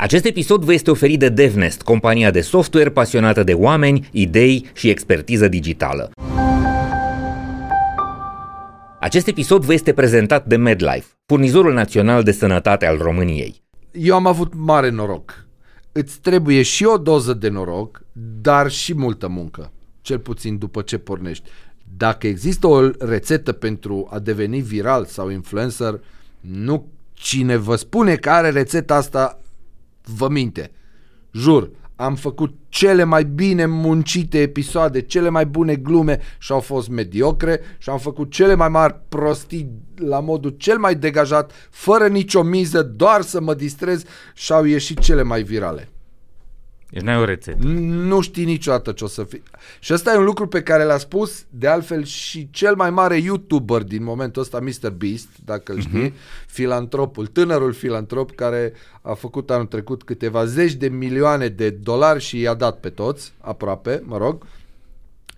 Acest episod vă este oferit de DevNest, compania de software pasionată de oameni, idei și expertiză digitală. Acest episod vă este prezentat de MedLife, furnizorul național de sănătate al României. Eu am avut mare noroc. Îți trebuie și o doză de noroc, dar și multă muncă, cel puțin după ce pornești. Dacă există o rețetă pentru a deveni viral sau influencer, nu cine vă spune că are rețeta asta vă minte. Jur, am făcut cele mai bine muncite episoade, cele mai bune glume și au fost mediocre și am făcut cele mai mari prostii la modul cel mai degajat, fără nicio miză, doar să mă distrez și au ieșit cele mai virale. Deci n-ai o rețetă. Nu știi niciodată ce o să fie. Și ăsta e un lucru pe care l-a spus, de altfel, și cel mai mare YouTuber din momentul ăsta, Mr. Beast, dacă îl știi, uh-huh. filantropul, tânărul filantrop care a făcut anul trecut câteva zeci de milioane de dolari și i-a dat pe toți, aproape, mă rog,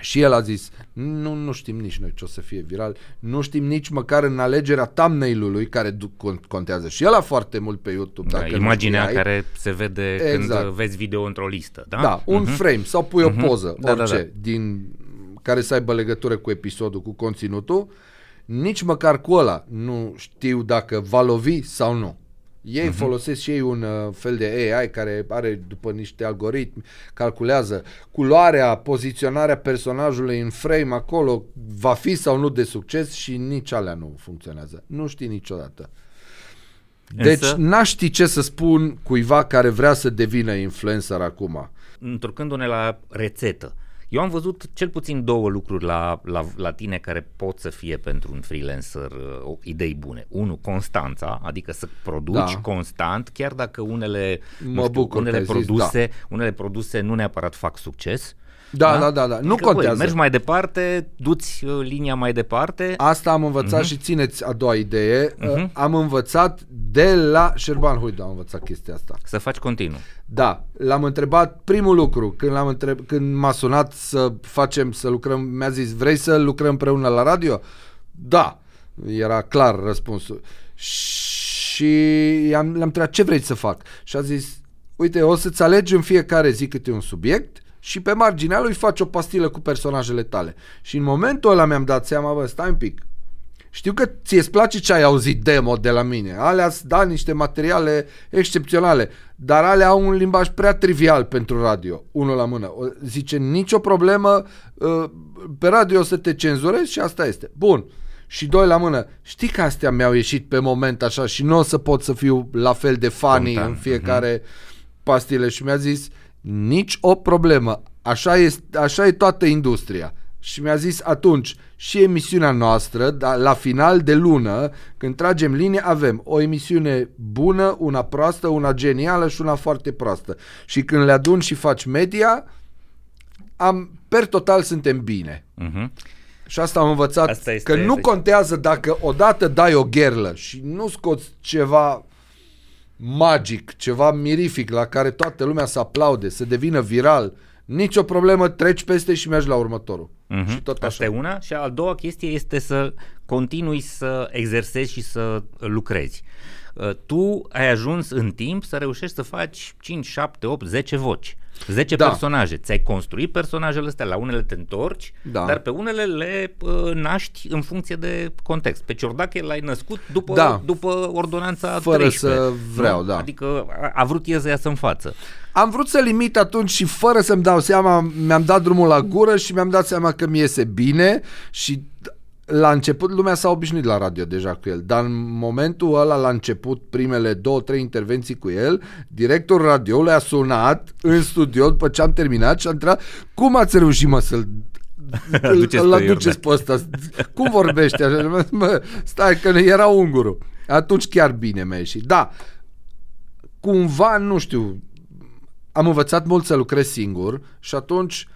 și el a zis, nu, nu știm nici noi ce o să fie viral, nu știm nici măcar în alegerea thumbnail-ului care contează și el a foarte mult pe YouTube. Da, dacă imaginea știai. care se vede exact. când vezi video într-o listă. Da, da un uh-huh. frame sau pui uh-huh. o mhm. poză, da, orice, da, da. din care să aibă legătură cu episodul, cu conținutul, nici măcar cu ăla nu știu dacă va lovi sau nu. Ei uh-huh. folosesc și ei un uh, fel de AI care are după niște algoritmi, calculează culoarea, poziționarea personajului în frame acolo, va fi sau nu de succes și nici alea nu funcționează. Nu știi niciodată. Deci Însă... n-aș ști ce să spun cuiva care vrea să devină influencer acum. Întorcându-ne la rețetă, eu am văzut cel puțin două lucruri la, la, la tine care pot să fie pentru un freelancer uh, idei bune. Unu, constanța, adică să produci da. constant, chiar dacă unele, mă știu, bucur unele produse, zis, da. unele produse nu neapărat fac succes. Da, da, da, da, da. nu adică, contează. Băi, mergi mai departe, duți uh, linia mai departe. Asta am învățat uh-huh. și țineți a doua idee. Uh-huh. Am învățat de la Șerban Huidu, am învățat chestia asta. Să faci continuu. Da, l-am întrebat primul lucru când, l-am întreb, când m-a sunat să facem, să lucrăm, mi-a zis, vrei să lucrăm împreună la radio? Da, era clar răspunsul. Și am, l-am întrebat, ce vrei să fac? Și a zis, uite, o să-ți alegi în fiecare zi câte un subiect și pe marginea lui faci o pastilă cu personajele tale. Și în momentul ăla mi-am dat seama, bă, stai un pic, știu că ție îți place ce ai auzit demo de la mine. Alea da niște materiale excepționale, dar alea au un limbaj prea trivial pentru radio, unul la mână. Zice, nicio problemă, ă, pe radio o să te cenzurezi și asta este. Bun. Și doi la mână, știi că astea mi-au ieșit pe moment așa și nu o să pot să fiu la fel de funny Content. în fiecare uh-huh. pastile și mi-a zis, nici o problemă. Așa e, așa e toată industria. Și mi-a zis atunci, și emisiunea noastră, da, la final de lună, când tragem linie, avem o emisiune bună, una proastă, una genială și una foarte proastă. Și când le adun și faci media, am, per total suntem bine. Uh-huh. Și asta am învățat, asta este, că nu deci... contează dacă odată dai o gherlă și nu scoți ceva magic, ceva mirific la care toată lumea să aplaude, să devină viral, nicio problemă, treci peste și mergi la următorul. Uh-huh. Și tot așa. Asta e una. Și a doua chestie este să continui să exersezi și să lucrezi. Uh, tu ai ajuns în timp să reușești să faci 5, 7, 8, 10 voci. 10 da. personaje. Ți-ai construit personajele astea, la unele te întorci, da. dar pe unele le uh, naști în funcție de context. Pe Ciordache l-ai născut după, da. după ordonanța Fără 13. să vreau, da. Adică a, a vrut el să iasă în față. Am vrut să limit atunci și fără să-mi dau seama, mi-am dat drumul la gură și mi-am dat seama că mi iese bine și la început lumea s-a obișnuit la radio deja cu el, dar în momentul ăla, la început, primele două, trei intervenții cu el, directorul radioului a sunat în studio după ce am terminat și a întrebat cum ați reușit mă să-l îl aduceți pe ăsta. Cum vorbește așa? Mă, stai că era ungurul. Atunci chiar bine mi-a ieșit. Da, cumva, nu știu, am învățat mult să lucrez singur și atunci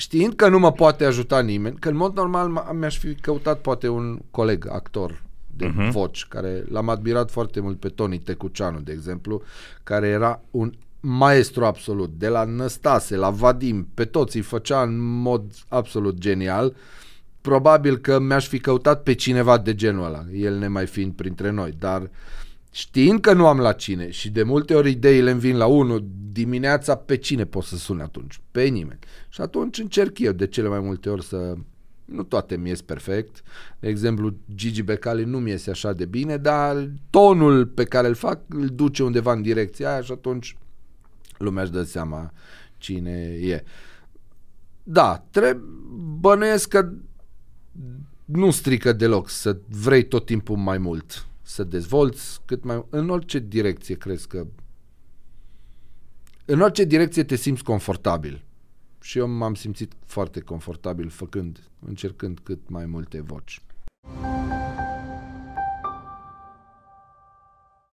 știind că nu mă poate ajuta nimeni, că în mod normal mi-aș fi căutat poate un coleg, actor de uh-huh. voci, care l-am admirat foarte mult pe Tony Tecuceanu, de exemplu, care era un maestru absolut, de la Năstase, la Vadim, pe toți îi făcea în mod absolut genial. Probabil că mi-aș fi căutat pe cineva de genul ăla, el ne mai fiind printre noi, dar știind că nu am la cine și de multe ori ideile îmi vin la unul, dimineața pe cine pot să sune atunci? Pe nimeni. Și atunci încerc eu de cele mai multe ori să... Nu toate mi ies perfect. De exemplu, Gigi Becali nu mi iese așa de bine, dar tonul pe care îl fac îl duce undeva în direcția aia și atunci lumea își dă seama cine e. Da, trebuie, bănuiesc că nu strică deloc să vrei tot timpul mai mult, să dezvolți cât mai în orice direcție crezi că în orice direcție te simți confortabil. Și eu m-am simțit foarte confortabil făcând, încercând cât mai multe voci.